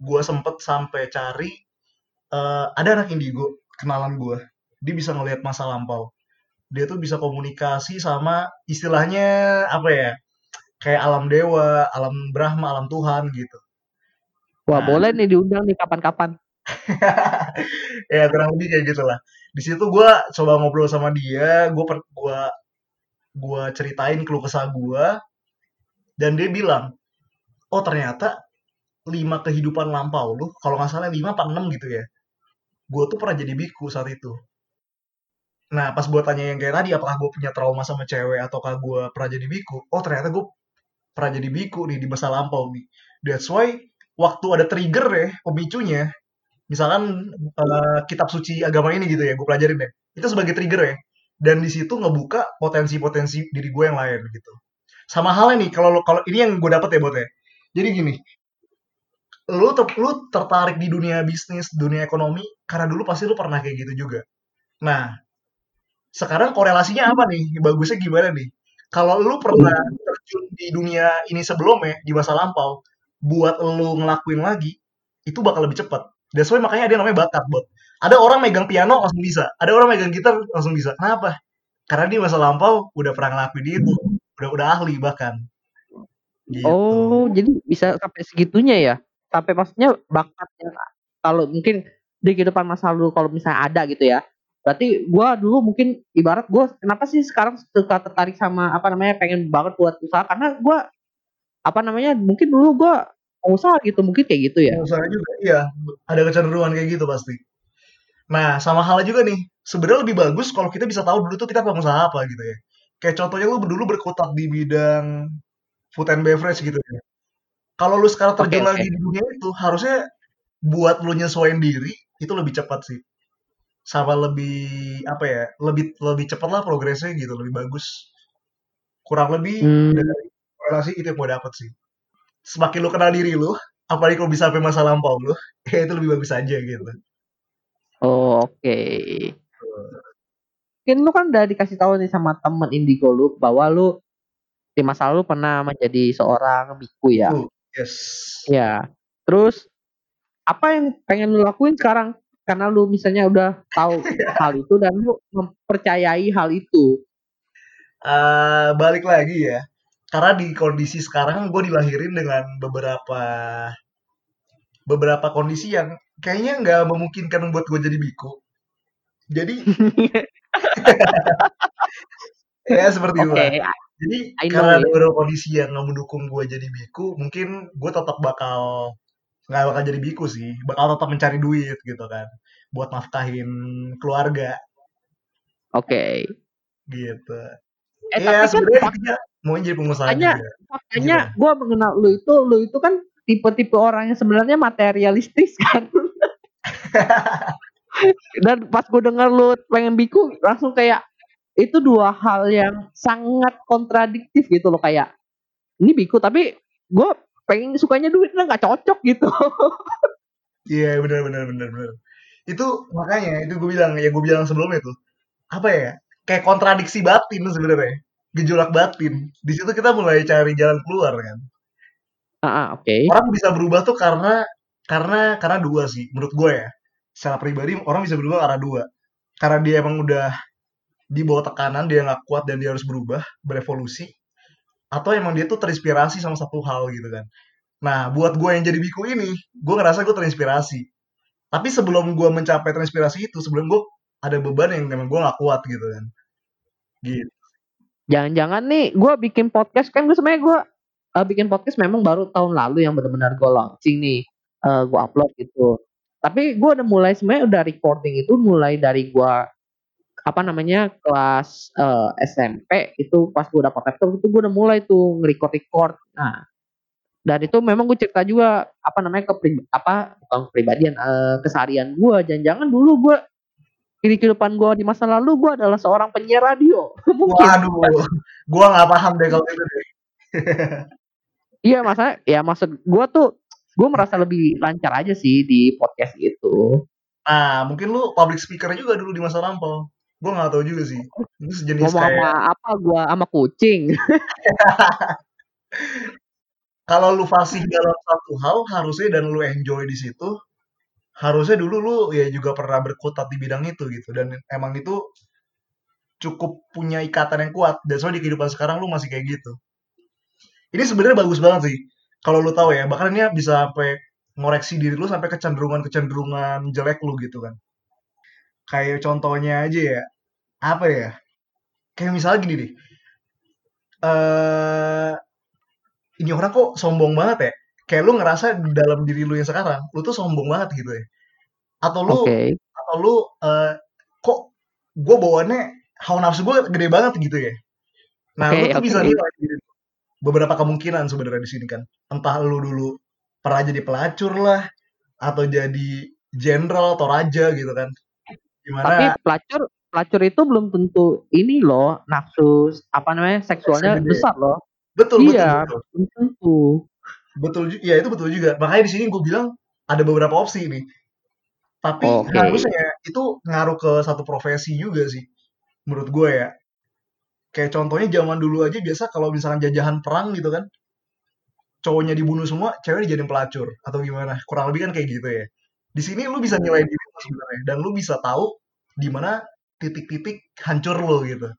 gue sempet sampai cari uh, ada anak indigo kenalan gue dia bisa ngelihat masa lampau. Dia tuh bisa komunikasi sama istilahnya apa ya kayak alam dewa alam brahma alam tuhan gitu.
Wah nah, boleh nih diundang nih kapan-kapan
ya kurang lebih kayak gitu lah. Di situ gue coba ngobrol sama dia, gue gua gua ceritain keluh kesah gue, dan dia bilang, oh ternyata lima kehidupan lampau lu, kalau nggak salah lima apa enam gitu ya, gue tuh pernah jadi biku saat itu. Nah pas gue tanya yang kayak tadi, apakah gue punya trauma sama cewek ataukah gue pernah jadi biku? Oh ternyata gue pernah jadi biku nih di masa lampau nih. That's why waktu ada trigger ya, pemicunya, misalkan uh, kitab suci agama ini gitu ya gue pelajarin deh. Itu sebagai trigger ya. Dan di situ ngebuka potensi-potensi diri gue yang lain gitu. Sama halnya nih kalau kalau ini yang gue dapet ya buat ya. Jadi gini lu ter, lu tertarik di dunia bisnis dunia ekonomi karena dulu pasti lu pernah kayak gitu juga. Nah sekarang korelasinya apa nih? Bagusnya gimana nih? Kalau lu pernah terjun di dunia ini sebelumnya di masa lampau buat lu ngelakuin lagi itu bakal lebih cepat That's why makanya dia namanya bakat, bot. Ada orang megang piano langsung bisa. Ada orang megang gitar langsung bisa. Kenapa? Karena dia masa lampau udah pernah ngelakuin itu. Udah udah ahli bahkan.
Gitu. Oh, jadi bisa sampai segitunya ya? Sampai maksudnya bakatnya kalau mungkin di kehidupan masa lalu kalau misalnya ada gitu ya. Berarti gue dulu mungkin ibarat gue kenapa sih sekarang suka tertarik sama apa namanya pengen banget buat usaha karena gue apa namanya mungkin dulu gue pengusaha gitu mungkin kayak gitu ya?
Pengusaha juga iya. Ada kecenderungan kayak gitu pasti. Nah sama hal juga nih. Sebenarnya lebih bagus kalau kita bisa tahu dulu tuh kita pengusaha apa gitu ya. Kayak contohnya lu dulu berkutat di bidang food and beverage gitu ya. Kalau lu sekarang terjun okay, lagi okay. di dunia itu harusnya buat lu nyesuaiin diri itu lebih cepat sih. Sama lebih apa ya lebih lebih cepat lah progresnya gitu lebih bagus. Kurang lebih hmm. dari relasi itu yang gue dapat sih semakin lu kenal diri lu, apalagi kalau bisa sampai masa lampau lu, ya itu lebih bagus aja gitu.
Oh, oke. Okay. mungkin lu kan udah dikasih tahu nih sama temen indigo lu bahwa lu di masa lalu pernah menjadi seorang biku ya.
Biku, yes.
Ya. Terus apa yang pengen lu lakuin sekarang? Karena lu misalnya udah tahu hal itu dan lu mempercayai hal itu.
Uh, balik lagi ya. Karena di kondisi sekarang gue dilahirin dengan beberapa beberapa kondisi yang kayaknya nggak memungkinkan buat gue jadi biku. Jadi ya seperti itu. Okay. Jadi karena ada beberapa kondisi yang nggak mendukung gue jadi biku, mungkin gue tetap bakal nggak bakal jadi biku sih, bakal tetap mencari duit gitu kan, buat nafkahin keluarga.
Oke.
Okay. Gitu. Eh, ya, tapi kan mau jadi pengusaha
makanya, juga. Makanya gue mengenal lu itu, lu itu kan tipe-tipe orang yang sebenarnya materialistis kan. Dan pas gue denger lu pengen biku, langsung kayak itu dua hal yang sangat kontradiktif gitu loh kayak ini biku tapi gue pengen sukanya duit nggak cocok gitu
iya yeah, benar benar benar benar itu makanya itu gue bilang ya gue bilang sebelumnya tuh apa ya kayak kontradiksi batin sebenarnya. Gejolak batin. Di situ kita mulai cari jalan keluar kan?
Ah uh, oke. Okay.
orang bisa berubah tuh karena karena karena dua sih menurut gue ya. Secara pribadi orang bisa berubah karena dua. Karena dia emang udah di bawah tekanan dia nggak kuat dan dia harus berubah berevolusi atau emang dia tuh terinspirasi sama satu hal gitu kan? Nah buat gue yang jadi biku ini gue ngerasa gue terinspirasi. Tapi sebelum gue mencapai terinspirasi itu sebelum gue ada beban yang emang gue nggak kuat gitu kan. Gitu.
Jangan-jangan nih gue bikin podcast kan gue sebenarnya gue uh, bikin podcast memang baru tahun lalu yang benar-benar gue launching nih uh, eh, gue upload gitu. Tapi gue udah mulai sebenarnya udah recording itu mulai dari gue apa namanya kelas uh, eh, SMP itu pas gue dapet laptop itu gue udah mulai tuh nge-record record nah dan itu memang gue cerita juga apa namanya ke apa bukan kepribadian uh, keseharian gue jangan-jangan dulu gue di kehidupan gue di masa lalu gue adalah seorang penyiar radio.
Mungkin. Waduh gue nggak paham deh kalau itu deh.
Iya masa ya maksud gue tuh gue merasa lebih lancar aja sih di podcast itu
nah mungkin lu public speaker juga dulu di masa lampau. Gue gak tau juga sih. Itu sejenis
Ngomong kayak sama apa gue sama kucing.
Kalau lu fasih dalam satu hal harusnya dan lu enjoy di situ harusnya dulu lu ya juga pernah berkutat di bidang itu gitu. Dan emang itu cukup punya ikatan yang kuat. Dan soalnya di kehidupan sekarang lu masih kayak gitu. Ini sebenarnya bagus banget sih. Kalau lu tahu ya bahkan ini bisa sampai ngoreksi diri lu sampai kecenderungan kecenderungan jelek lu gitu kan. Kayak contohnya aja ya. Apa ya? Kayak misalnya gini deh. Uh, ini orang kok sombong banget ya kayak lu ngerasa dalam diri lu yang sekarang lu tuh sombong banget gitu ya atau lu okay. atau lu uh, kok gue bawaannya hawa nafsu gue gede banget gitu ya nah okay, lu tuh okay. bisa nilai beberapa kemungkinan sebenarnya di sini kan entah lu dulu pernah jadi pelacur lah atau jadi jenderal atau raja gitu kan
gimana tapi pelacur pelacur itu belum tentu ini loh nafsu apa namanya seksualnya Seksual besar loh.
Betul,
iya,
betul, betul.
Belum tentu.
Betul, ya itu betul juga. Makanya di sini gue bilang ada beberapa opsi ini. Tapi okay. harusnya itu ngaruh ke satu profesi juga sih, menurut gue ya. Kayak contohnya zaman dulu aja biasa kalau misalkan jajahan perang gitu kan, cowoknya dibunuh semua, cewek dijadiin pelacur atau gimana. Kurang lebih kan kayak gitu ya. Di sini lu bisa nilai diri sebenarnya dan lu bisa tahu di mana titik-titik hancur lo gitu.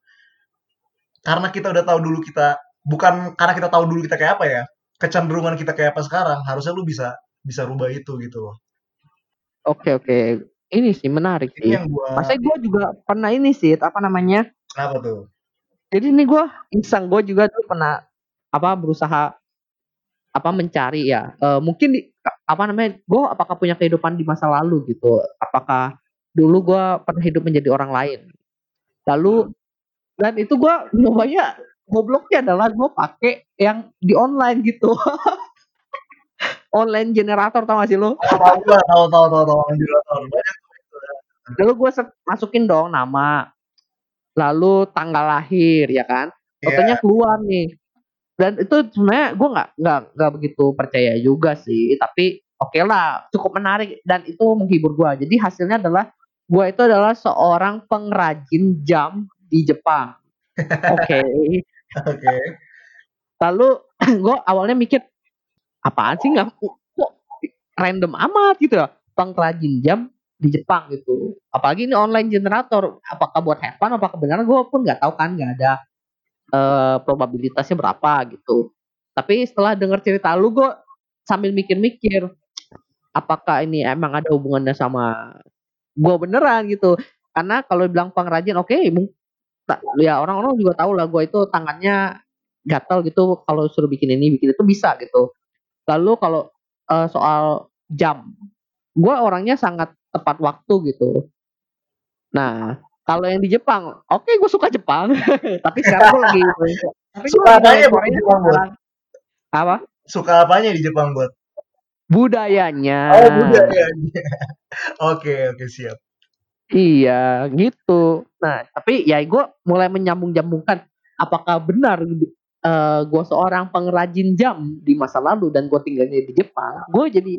Karena kita udah tahu dulu kita bukan karena kita tahu dulu kita kayak apa ya, kecenderungan kita kayak apa sekarang, harusnya lu bisa bisa rubah itu gitu loh.
Oke oke, ini sih menarik ini sih. Yang gua... Masa gue juga pernah ini sih, apa namanya?
Kenapa tuh?
Jadi ini gue iseng gue juga tuh pernah apa berusaha apa mencari ya uh, mungkin di, apa namanya gue apakah punya kehidupan di masa lalu gitu apakah dulu gue pernah hidup menjadi orang lain lalu dan itu gue namanya gobloknya adalah gue pakai yang di online gitu online generator tau gak sih lo?
Tahu tahu tahu tahu tahu generator
Lalu gue masukin dong nama, lalu tanggal lahir ya kan, fotonya yeah. keluar nih. Dan itu sebenarnya gue nggak nggak nggak begitu percaya juga sih, tapi oke okay lah, cukup menarik dan itu menghibur gue. Jadi hasilnya adalah gue itu adalah seorang pengrajin jam di Jepang. Oke.
Oke.
Lalu gue awalnya mikir apaan sih nggak kok random amat gitu ya pengrajin jam di Jepang gitu. Apalagi ini online generator. Apakah buat have fun, apakah benar gue pun nggak tahu kan nggak ada eh, probabilitasnya berapa gitu. Tapi setelah denger cerita lu gue sambil mikir-mikir apakah ini emang ada hubungannya sama gue beneran gitu. Karena kalau bilang pengrajin oke ta- ya orang-orang juga tahu lah gue itu tangannya gatal gitu kalau suruh bikin ini bikin itu bisa gitu. Lalu kalau eh, soal jam, gue orangnya sangat tepat waktu gitu. Nah, kalau yang di Jepang, oke gue suka Jepang, tapi sekarang gue lagi tapi
Suka apanya buat di Jepang,
sekarang. Apa?
Suka apanya di Jepang, buat?
Budayanya.
Oh, budaya. Oke, oke, siap.
Iya, gitu. Nah, tapi ya gue mulai menyambung-nyambungkan apakah benar eh gue seorang pengrajin jam di masa lalu dan gue tinggalnya di Jepang. Gue jadi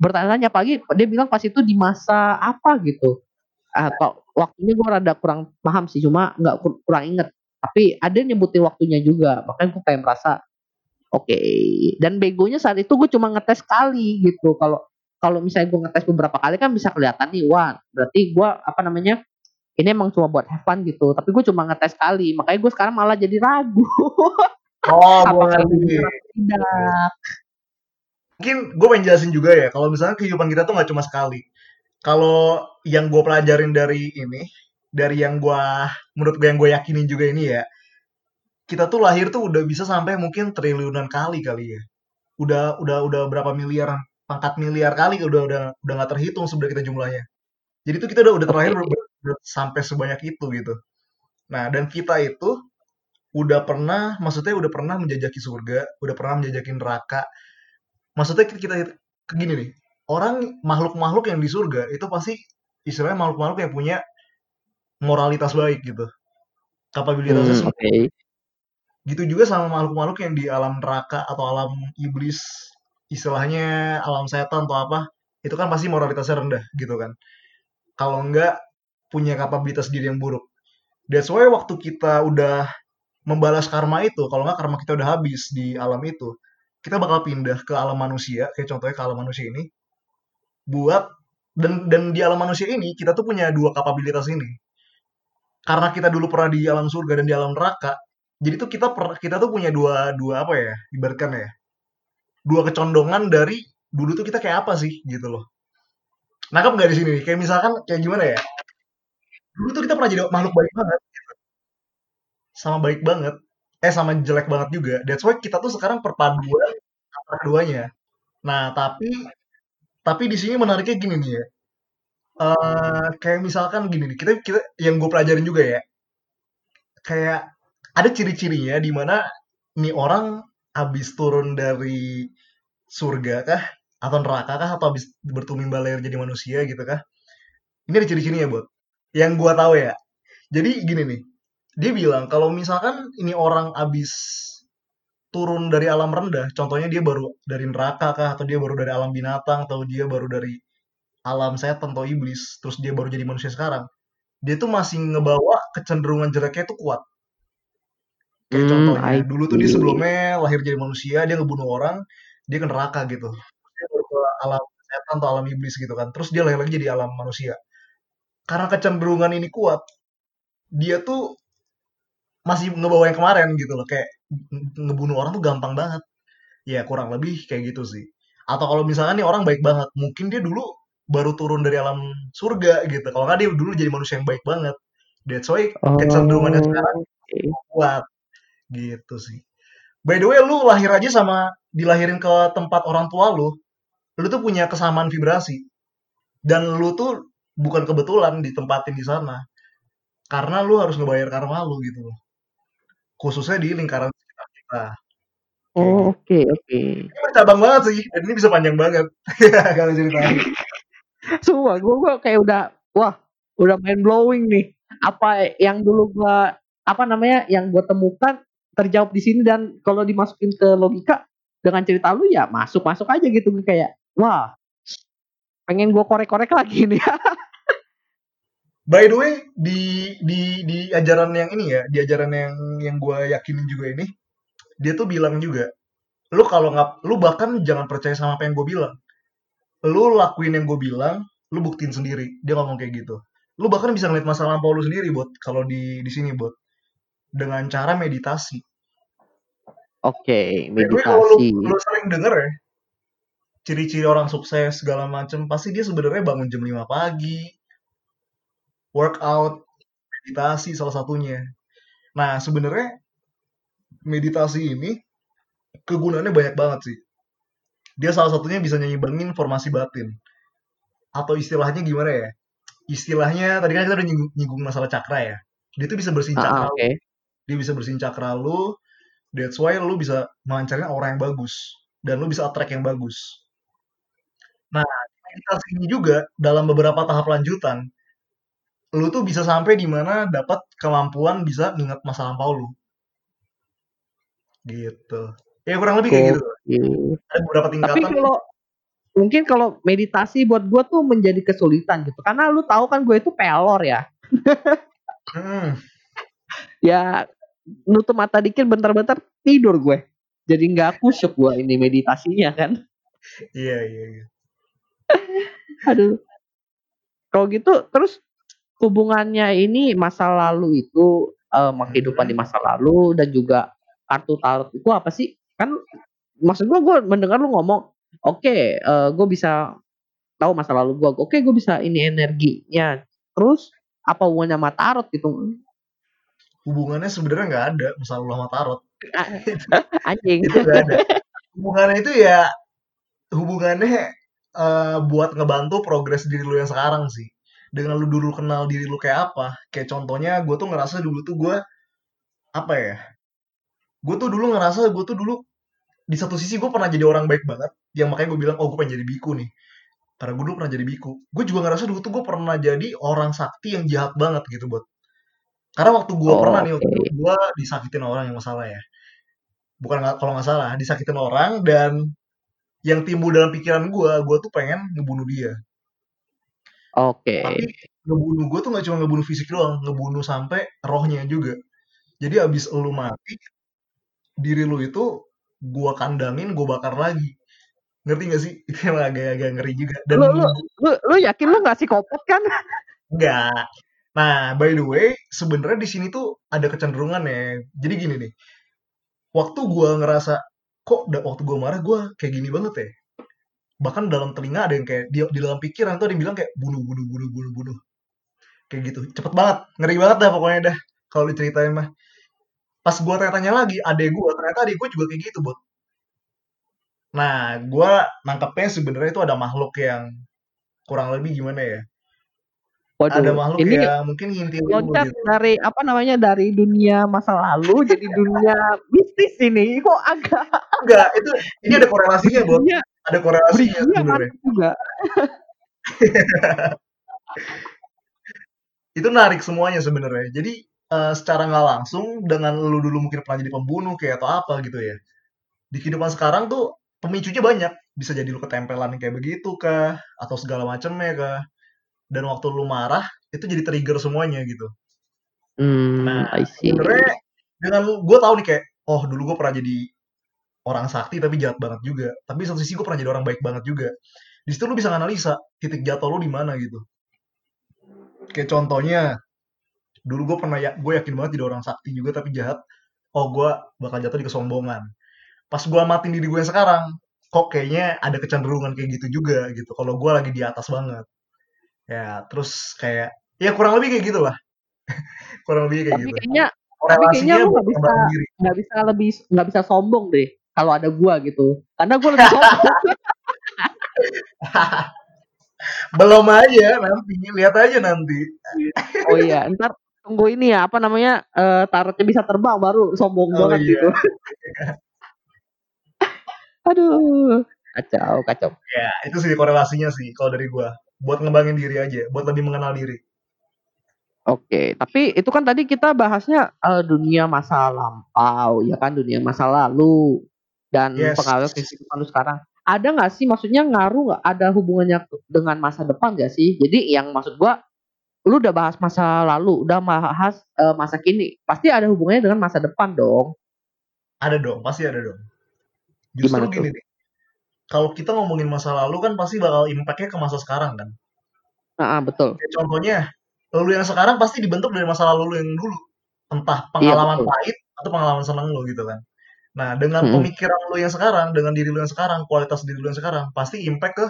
bertanya-tanya pagi, dia bilang pas itu di masa apa gitu. Atau waktunya gue rada kurang paham sih, cuma nggak kur- kurang inget. Tapi ada yang nyebutin waktunya juga, makanya gue kayak merasa oke. Dan begonya saat itu gue cuma ngetes kali gitu. Kalau kalau misalnya gue ngetes beberapa kali kan bisa kelihatan nih, wah berarti gue apa namanya ini emang cuma buat have fun gitu. Tapi gue cuma ngetes kali, makanya gue sekarang malah jadi ragu.
Oh, gue ngerti.
tidak?
Mungkin gue pengen jelasin juga ya, kalau misalnya kehidupan kita tuh nggak cuma sekali. Kalau yang gue pelajarin dari ini, dari yang gue, menurut gue yang gue yakinin juga ini ya, kita tuh lahir tuh udah bisa sampai mungkin triliunan kali kali ya. Udah udah udah berapa miliar, pangkat miliar kali udah udah udah nggak terhitung sebenarnya kita jumlahnya. Jadi tuh kita udah udah terlahir
Oke.
ber- ber- sampai sebanyak itu gitu. Nah, dan kita itu udah pernah, maksudnya udah pernah menjajaki surga, udah pernah menjajaki neraka. Maksudnya kita, kita ke gini nih, orang makhluk-makhluk yang di surga itu pasti istilahnya makhluk-makhluk yang punya moralitas baik gitu. Kapabilitasnya
Hmm, oke.
Gitu juga sama makhluk-makhluk yang di alam neraka atau alam iblis, istilahnya alam setan atau apa, itu kan pasti moralitasnya rendah gitu kan. Kalau enggak punya kapabilitas diri yang buruk. That's why waktu kita udah membalas karma itu, kalau nggak karma kita udah habis di alam itu, kita bakal pindah ke alam manusia, kayak contohnya ke alam manusia ini, buat dan dan di alam manusia ini kita tuh punya dua kapabilitas ini. Karena kita dulu pernah di alam surga dan di alam neraka, jadi tuh kita per, kita tuh punya dua dua apa ya, ibaratkan ya, dua kecondongan dari dulu tuh kita kayak apa sih gitu loh. Nangkap nggak di sini? Kayak misalkan kayak gimana ya? Dulu tuh kita pernah jadi makhluk baik banget, sama baik banget, eh sama jelek banget juga. That's why kita tuh sekarang perpaduan antara keduanya. Nah, tapi tapi di sini menariknya gini nih ya. Eh kayak misalkan gini nih, kita kita yang gue pelajarin juga ya. Kayak ada ciri-cirinya di mana nih orang habis turun dari surga kah atau neraka kah atau habis bertumbuh lahir jadi manusia gitu kah? Ini ada ciri-cirinya, Bot. Yang gua tahu ya. Jadi gini nih. Dia bilang kalau misalkan ini orang habis turun dari alam rendah, contohnya dia baru dari neraka kah atau dia baru dari alam binatang atau dia baru dari alam setan atau iblis, terus dia baru jadi manusia sekarang. Dia tuh masih ngebawa kecenderungan jeleknya itu kuat. Kayak
Hmm,
contohnya,
I
dulu tuh dia sebelumnya lahir jadi manusia, dia ngebunuh orang, dia ke neraka gitu. Terus dia ke alam setan atau alam iblis gitu kan. Terus dia lahir lagi jadi alam manusia. Karena kecenderungan ini kuat, dia tuh masih ngebawa yang kemarin gitu loh. Kayak nge- ngebunuh orang tuh gampang banget. Ya kurang lebih kayak gitu sih. Atau kalau misalkan nih orang baik banget, mungkin dia dulu baru turun dari alam surga gitu. Kalau nggak dia dulu jadi manusia yang baik banget. That's why kecenderungannya sekarang
Oh,
kuat gitu sih. By the way, lu lahir aja sama dilahirin ke tempat orang tua lu, lu tuh punya kesamaan vibrasi. Dan lu tuh bukan kebetulan ditempatin di sana. Karena lu harus ngebayar karma lu gitu loh. Khususnya di lingkaran sekitar kita.
Oh,
gitu.
oke, oke.
Ini bercabang banget sih, dan ini bisa panjang banget. Kalau ceritain.
Sumpah, gue gua kayak udah, wah, udah main blowing nih. Apa yang dulu gua, apa namanya, yang gue temukan terjawab di sini dan kalau dimasukin ke logika dengan cerita lu ya masuk masuk aja gitu kayak, wah, pengen gue korek-korek lagi nih.
By the way, di di di ajaran yang ini ya, di ajaran yang yang gue yakinin juga ini, dia tuh bilang juga, lu kalau nggak, lu bahkan jangan percaya sama apa yang gue bilang. Lu lakuin yang gue bilang, lu buktiin sendiri. Dia ngomong kayak gitu. Lu bahkan bisa ngeliat masa lampau lu sendiri, buat kalau di di sini, buat dengan cara meditasi.
Oke,
the way, kalau lu,
meditasi.
lu sering denger ya, ciri-ciri orang sukses segala macem, pasti dia sebenarnya bangun jam 5 pagi, workout, meditasi salah satunya. Nah, sebenarnya meditasi ini kegunaannya banyak banget sih. Dia salah satunya bisa nyimbangin formasi batin. Atau istilahnya gimana ya? Istilahnya tadi kan kita udah nyinggung, nyinggung masalah cakra ya. Dia tuh bisa bersihin
Ah, ah,
cakra.
oke.
Dia bisa bersihin cakra lu. That's why lu bisa melancarin orang yang bagus dan lu bisa attract yang bagus. Nah, meditasi ini juga dalam beberapa tahap lanjutan lu tuh bisa sampai di mana dapat kemampuan bisa ingat masa lampau lu. Gitu. Ya kurang lebih kayak gitu. Ada beberapa
Tapi
tingkatan.
kalau mungkin kalau meditasi buat gua tuh menjadi kesulitan gitu. Karena lu tahu kan gue itu pelor ya.
Hmm,
Ya nutup mata dikit bentar-bentar tidur gue. Jadi nggak kusyuk gua ini meditasinya kan.
iya iya iya.
Aduh. Kalau gitu terus hubungannya ini masa lalu itu eh, sama kehidupan di masa lalu dan juga kartu tarot itu apa sih? Kan maksud gua gue mendengar lu ngomong, oke, eh, gue bisa tahu masa lalu gua, oke, gue bisa ini energinya. Terus apa hubungannya sama tarot gitu?
Hubungannya sebenarnya nggak ada masalah sama tarot.
Anjing.
Itu nggak ada. Hubungannya itu ya hubungannya eh, buat ngebantu progres diri lu yang sekarang sih. Dengan lu dulu kenal diri lu kayak apa. Kayak contohnya gue tuh ngerasa dulu tuh gue apa ya? Gue tuh dulu ngerasa gue tuh dulu di satu sisi gue pernah jadi orang baik banget. Yang makanya gue bilang oh gue pengen jadi biku nih. Karena gue dulu pernah jadi biku. Gue juga ngerasa dulu tuh gue pernah jadi orang sakti yang jahat banget gitu buat. Karena waktu gue pernah nih waktu gue disakitin orang yang masalah ya. Bukan kalau nggak salah disakitin orang dan yang timbul dalam pikiran gue, gue tuh pengen ngebunuh dia.
Oke.
Tapi ngebunuh gue tuh nggak cuma ngebunuh fisik doang, ngebunuh sampai rohnya juga. Jadi abis lu mati, diri lu itu gue kandangin, gue bakar lagi. Ngerti gak sih? Itu yang agak-agak ngeri juga. Dan
Lu lu lu lu yakin lu nggak psikopat kan?
enggak. Nah, by the way, sebenarnya di sini tuh ada kecenderungan ya. Jadi gini nih, waktu gue ngerasa kok waktu gue marah gue kayak gini banget ya. Bahkan dalam telinga ada yang kayak di, di dalam pikiran tuh ada yang bilang kayak bunuh bunuh bunuh bunuh bunuh. Kayak gitu. Cepet banget, ngeri banget dah pokoknya dah kalau diceritain mah. Pas gue tanya-tanya lagi, adek gue, ternyata adek gue juga kayak gitu, Bot. Nah, gue nangkepnya sebenarnya itu ada makhluk yang kurang lebih gimana ya? Ada
Waduh,
makhluk
ini
yang mungkin ngintil lu
loncat
gitu.
dari apa namanya dari dunia masa lalu jadi dunia mistis ini kok agak
Enggak, itu ini ada korelasinya, Bot.
Iya,
Ada korelasinya
bridging-nya
sebenarnya.
mantap juga.
Itu narik semuanya sebenarnya. Jadi eh, secara nggak langsung dengan lu dulu mungkin pernah jadi pembunuh kayak atau apa gitu ya. Di kehidupan sekarang tuh pemicunya banyak. Bisa jadi lu ketempelan kayak begitu kah atau segala macamnya kah. Dan waktu lu marah itu jadi trigger semuanya gitu.
Hmm,
Nah,
I see.
sebenarnya dengan gue tahu nih kayak oh dulu gue pernah jadi orang sakti tapi jahat banget juga. Tapi satu sisi gue pernah jadi orang baik banget juga. Di situ lu bisa analisa titik jatuh lu di mana gitu. Kayak contohnya dulu gue pernah ya gue yakin banget jadi orang sakti juga tapi jahat. Oh gue bakal jatuh di kesombongan. Pas gue matiin diri gue yang sekarang, kok kayaknya ada kecenderungan kayak gitu juga gitu. Kalau gue lagi di atas banget. Ya terus kayak ya kurang lebih kayak gitulah. kurang lebih kayak
Tapi
gitu.
kayaknya tapi kayaknya lu nggak bisa nggak bisa lebih nggak bisa sombong deh kalau ada gua gitu. Karena gua lebih sombong.
Belum aja nanti, lihat aja nanti.
oh iya, ntar tunggu ini ya apa namanya eh tarotnya bisa terbang baru sombong
Oh
banget
iya.
gitu. Aduh, kacau kacau.
Ya, itu sih korelasinya sih kalau dari gua. Buat ngembangin diri aja, buat lebih mengenal diri.
Oke, tapi itu kan tadi kita bahasnya eh, dunia masa lampau, ya kan dunia masa lalu dan
Yes.
pengaruh kehidupan lu sekarang. Ada nggak sih maksudnya ngaruh nggak ada hubungannya dengan masa depan gak sih? Jadi yang maksud gua lu udah bahas masa lalu, udah bahas uh, masa kini, pasti ada hubungannya dengan masa depan dong.
Ada dong, pasti ada dong. Justru Gimana gini tuh? nih, kalau kita ngomongin masa lalu kan pasti bakal impactnya ke masa sekarang kan.
Ah, betul.
Kayak contohnya, lu yang sekarang pasti dibentuk dari masa lalu lu yang dulu. Entah iya, pengalaman iya, pahit atau pengalaman seneng lu gitu kan. Nah, dengan hmm. pemikiran lu yang sekarang, dengan diri lu yang sekarang, kualitas diri lu yang sekarang, pasti impact ke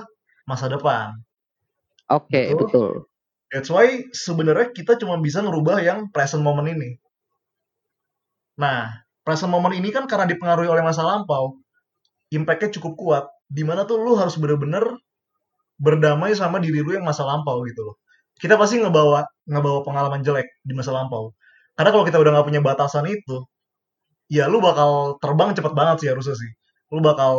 masa depan.
Oke, okay, gitu. betul.
That's why sebenarnya kita cuma bisa ngerubah yang present moment ini. Nah, present moment ini kan karena dipengaruhi oleh masa lampau, impactnya cukup kuat. Di mana tuh lu harus bener-bener berdamai sama diri lu yang masa lampau gitu loh. Kita pasti ngebawa ngebawa pengalaman jelek di masa lampau. Karena kalau kita udah nggak punya batasan itu, ya lu bakal terbang cepet banget sih harusnya sih. Lu bakal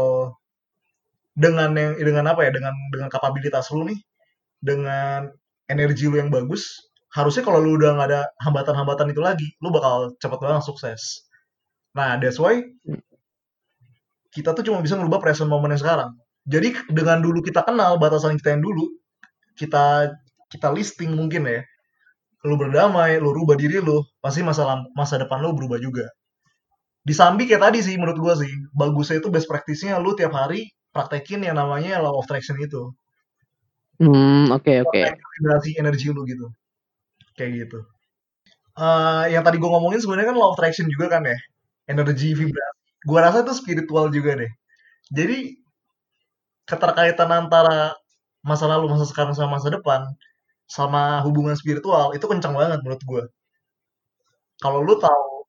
dengan yang dengan apa ya dengan dengan kapabilitas lu nih dengan energi lu yang bagus, harusnya kalau lu udah nggak ada hambatan-hambatan itu lagi, lu bakal cepet banget sukses. Nah, that's why kita tuh cuma bisa ngerubah present moment yang sekarang. Jadi dengan dulu kita kenal batasan kita yang dulu, kita kita listing mungkin ya. Lu berdamai, lu rubah diri lu, pasti masa masa depan lu berubah juga. Di Sambi kayak tadi sih menurut gua sih, bagusnya itu best practice-nya lu tiap hari praktekin yang namanya law of attraction itu.
Hmm, oke okay, oke. Okay.
Vibrasi energi lu gitu. Kayak gitu. Uh, yang tadi gue ngomongin sebenarnya kan law of attraction juga kan ya. Energi vibrasi. Gue rasa itu spiritual juga deh. Jadi keterkaitan antara masa lalu, masa sekarang sama masa depan sama hubungan spiritual itu kencang banget menurut gue. Kalau lu tahu,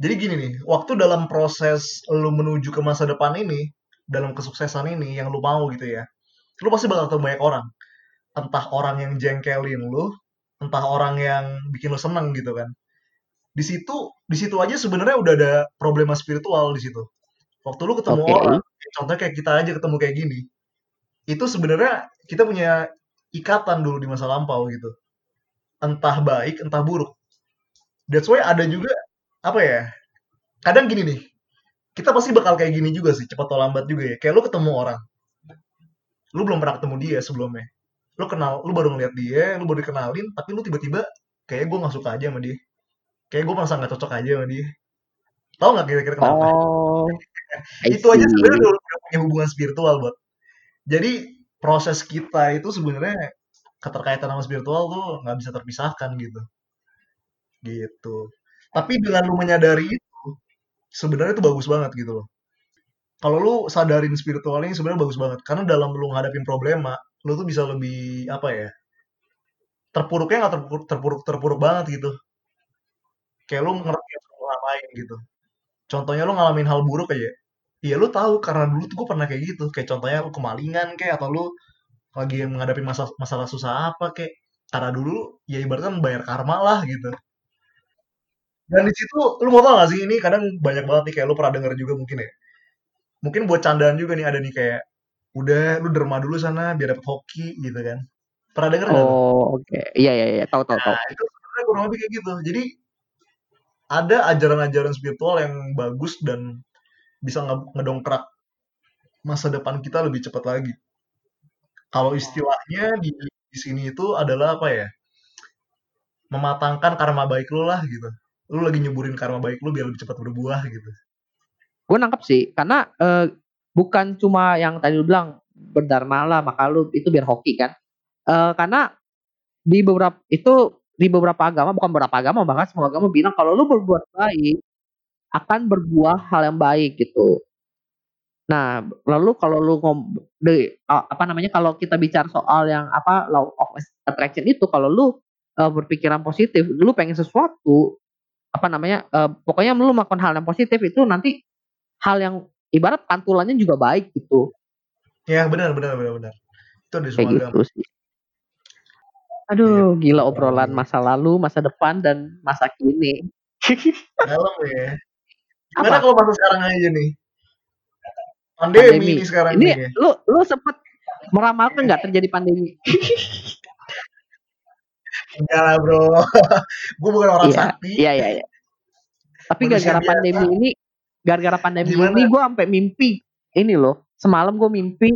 jadi gini nih, waktu dalam proses lu menuju ke masa depan ini, dalam kesuksesan ini yang lu mau gitu ya, lu pasti bakal ketemu banyak orang entah orang yang jengkelin lu, entah orang yang bikin lu seneng gitu kan. Di situ, di situ aja sebenarnya udah ada problema spiritual di situ. Waktu lu ketemu okay. orang, contohnya kayak kita aja ketemu kayak gini, itu sebenarnya kita punya ikatan dulu di masa lampau gitu. Entah baik, entah buruk. That's why ada juga apa ya? Kadang gini nih, kita pasti bakal kayak gini juga sih, cepat atau lambat juga ya. Kayak lu ketemu orang, lu belum pernah ketemu dia sebelumnya lu kenal lu baru ngeliat dia lu baru dikenalin tapi lu tiba-tiba kayak gue gak suka aja sama dia kayak gue merasa gak cocok aja sama dia. Tau gak kira-kira kenapa?
Oh,
itu aja sebenarnya udah, udah punya hubungan spiritual buat jadi proses kita itu sebenarnya keterkaitan sama spiritual tuh nggak bisa terpisahkan gitu. Gitu. Tapi dengan lu menyadari itu sebenarnya itu bagus banget gitu loh. Kalau lu sadarin spiritual ini sebenarnya bagus banget. Karena dalam lu ngadapin problema lu tuh bisa lebih apa ya terpuruknya nggak terpuruk, terpuruk terpuruk banget gitu kayak lu ngerti lu ngapain gitu. Contohnya lu ngalamin hal buruk aja. Iya lu tahu karena dulu tuh gue pernah kayak gitu. Kayak contohnya lu kemalingan kayak atau lu lagi menghadapi masa masalah susah apa kayak karena dulu ya ibaratnya bayar karma lah gitu. Dan di situ lu mau tau gak sih ini kadang banyak banget nih kayak lu pernah denger juga mungkin ya. Mungkin buat candaan juga nih ada nih kayak udah lu derma dulu sana biar dapet hoki gitu kan. Pernah denger
oh oke. Okay. iya iya. Iya tahu tahu nah, tahu
itu sebenarnya kurang lebih kayak gitu. Jadi ada ajaran-ajaran spiritual yang bagus dan bisa ngedongkrak masa depan kita lebih cepat lagi. Kalau istilahnya di, di sini itu adalah apa ya? Mematangkan karma baik lu lah gitu. Lu lagi nyuburin karma baik lu biar lebih cepat berbuah gitu.
Gue nangkep sih karena uh, bukan cuma yang tadi lu bilang berdharma lah maka lu itu biar hoki kan. Uh, karena di beberapa itu di beberapa agama bukan beberapa agama bahkan semua agama bilang kalau lu berbuat baik akan berbuah hal yang baik gitu nah lalu kalau lu ngom de, apa namanya kalau kita bicara soal yang apa law of attraction itu kalau lu uh, berpikiran positif lu pengen sesuatu apa namanya uh, pokoknya lu melakukan hal yang positif itu nanti hal yang ibarat pantulannya juga baik gitu.
Ya benar benar benar benar. Itu di semua gitu sih.
Aduh, ya. gila obrolan masa lalu, masa depan dan masa kini.
Dalam ya. Gimana kalau masa sekarang aja nih? Pandemi, pandemi. ini sekarang ini. Nih.
Lu lu sempet meramalkan nggak terjadi pandemi?
Enggak lah bro, gue bukan orang
iya,
sakti.
Iya iya iya. Tapi gara-gara pandemi ini gara-gara pandemi Gimana? ini gue sampai mimpi ini loh semalam gue mimpi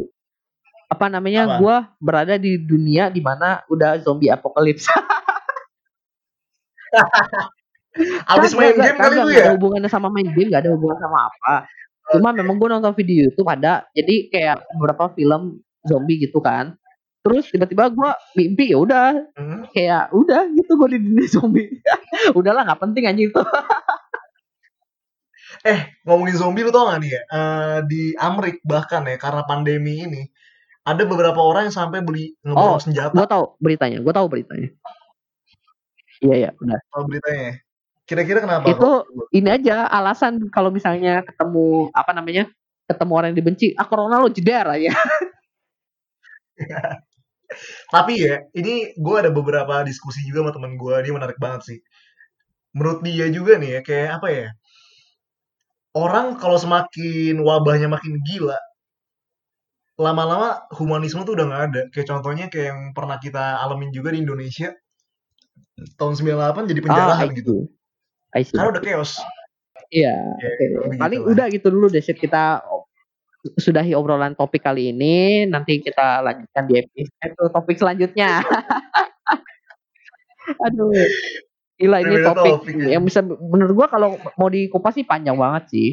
apa namanya gue berada di dunia di mana udah zombie apokalips
Abis main game kali
nggak
ya?
ada hubungannya sama main game, nggak ada hubungan sama apa. Cuma memang gue nonton video YouTube ada, jadi kayak beberapa film zombie gitu kan. Terus tiba-tiba gue mimpi ya udah,
Hmm.
kayak udah gitu gue di dunia zombie. Udahlah nggak penting anjing itu.
Eh, ngomongin zombie lu tau gak nih ya? Eh, di Amrik bahkan ya, karena pandemi ini, ada beberapa orang yang sampai beli ngeborong
Oh,
senjata.
gue tahu beritanya, gue tahu beritanya. Iya ya, udah.
Tahu beritanya? Kira-kira kenapa?
Itu ini aja alasan kalau misalnya ketemu apa namanya ketemu orang yang dibenci, ah corona lo jeder aja.
Tapi ya, ini gue ada beberapa diskusi juga sama temen gue, dia menarik banget sih. Menurut dia juga nih ya, kayak apa ya? Orang kalau semakin wabahnya makin gila, lama-lama humanisme tuh udah nggak ada. Kayak contohnya kayak yang pernah kita alamin juga di Indonesia, tahun 98 jadi
Ah,
penjarahan
I
gitu. Karena udah chaos.
Iya,
Ya,
oke.
lebih
Paling
gitu
udah gitu dulu deh Sid. kita sudahi obrolan topik kali ini. Nanti kita lanjutkan di episode topik selanjutnya. Aduh. Gila ini topik
topik ya.
yang bisa menurut gua kalau mau dikupas sih panjang banget sih.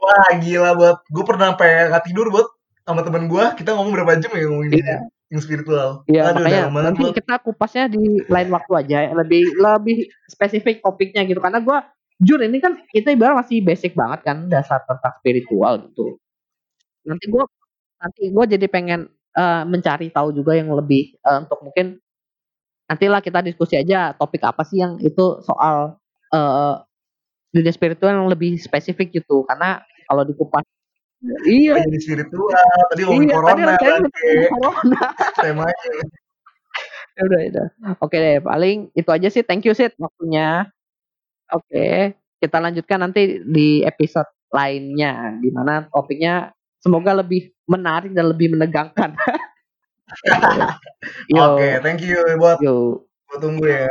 Wah gila buat gue pernah sampai nggak tidur buat sama temen gue kita ngomong berapa jam ya ngomongin
Iya.
yang spiritual.
Iya,
Aduh,
makanya nanti
Bot.
kita kupasnya di lain waktu aja, lebih lebih spesifik topiknya gitu. Karena gua jujur ini kan kita ibarat masih basic banget kan dasar tentang spiritual gitu. Nanti gua nanti gua jadi pengen eh, mencari tahu juga yang lebih eh, untuk mungkin nantilah kita diskusi aja topik apa sih yang itu soal eh, dunia spiritual yang lebih spesifik gitu. Karena kalau dikupas iya
jadi spiritual tadi ngomongin
iya tadi
corona kan
ngomongin corona.
temanya.
Ya udah, ya udah. Oke deh, paling itu aja sih. Thank you sih waktunya. Oke, kita lanjutkan nanti di episode lainnya, di mana topiknya semoga lebih menarik dan lebih menegangkan.
Oke, thank you buat
yo.
gue tunggu ya.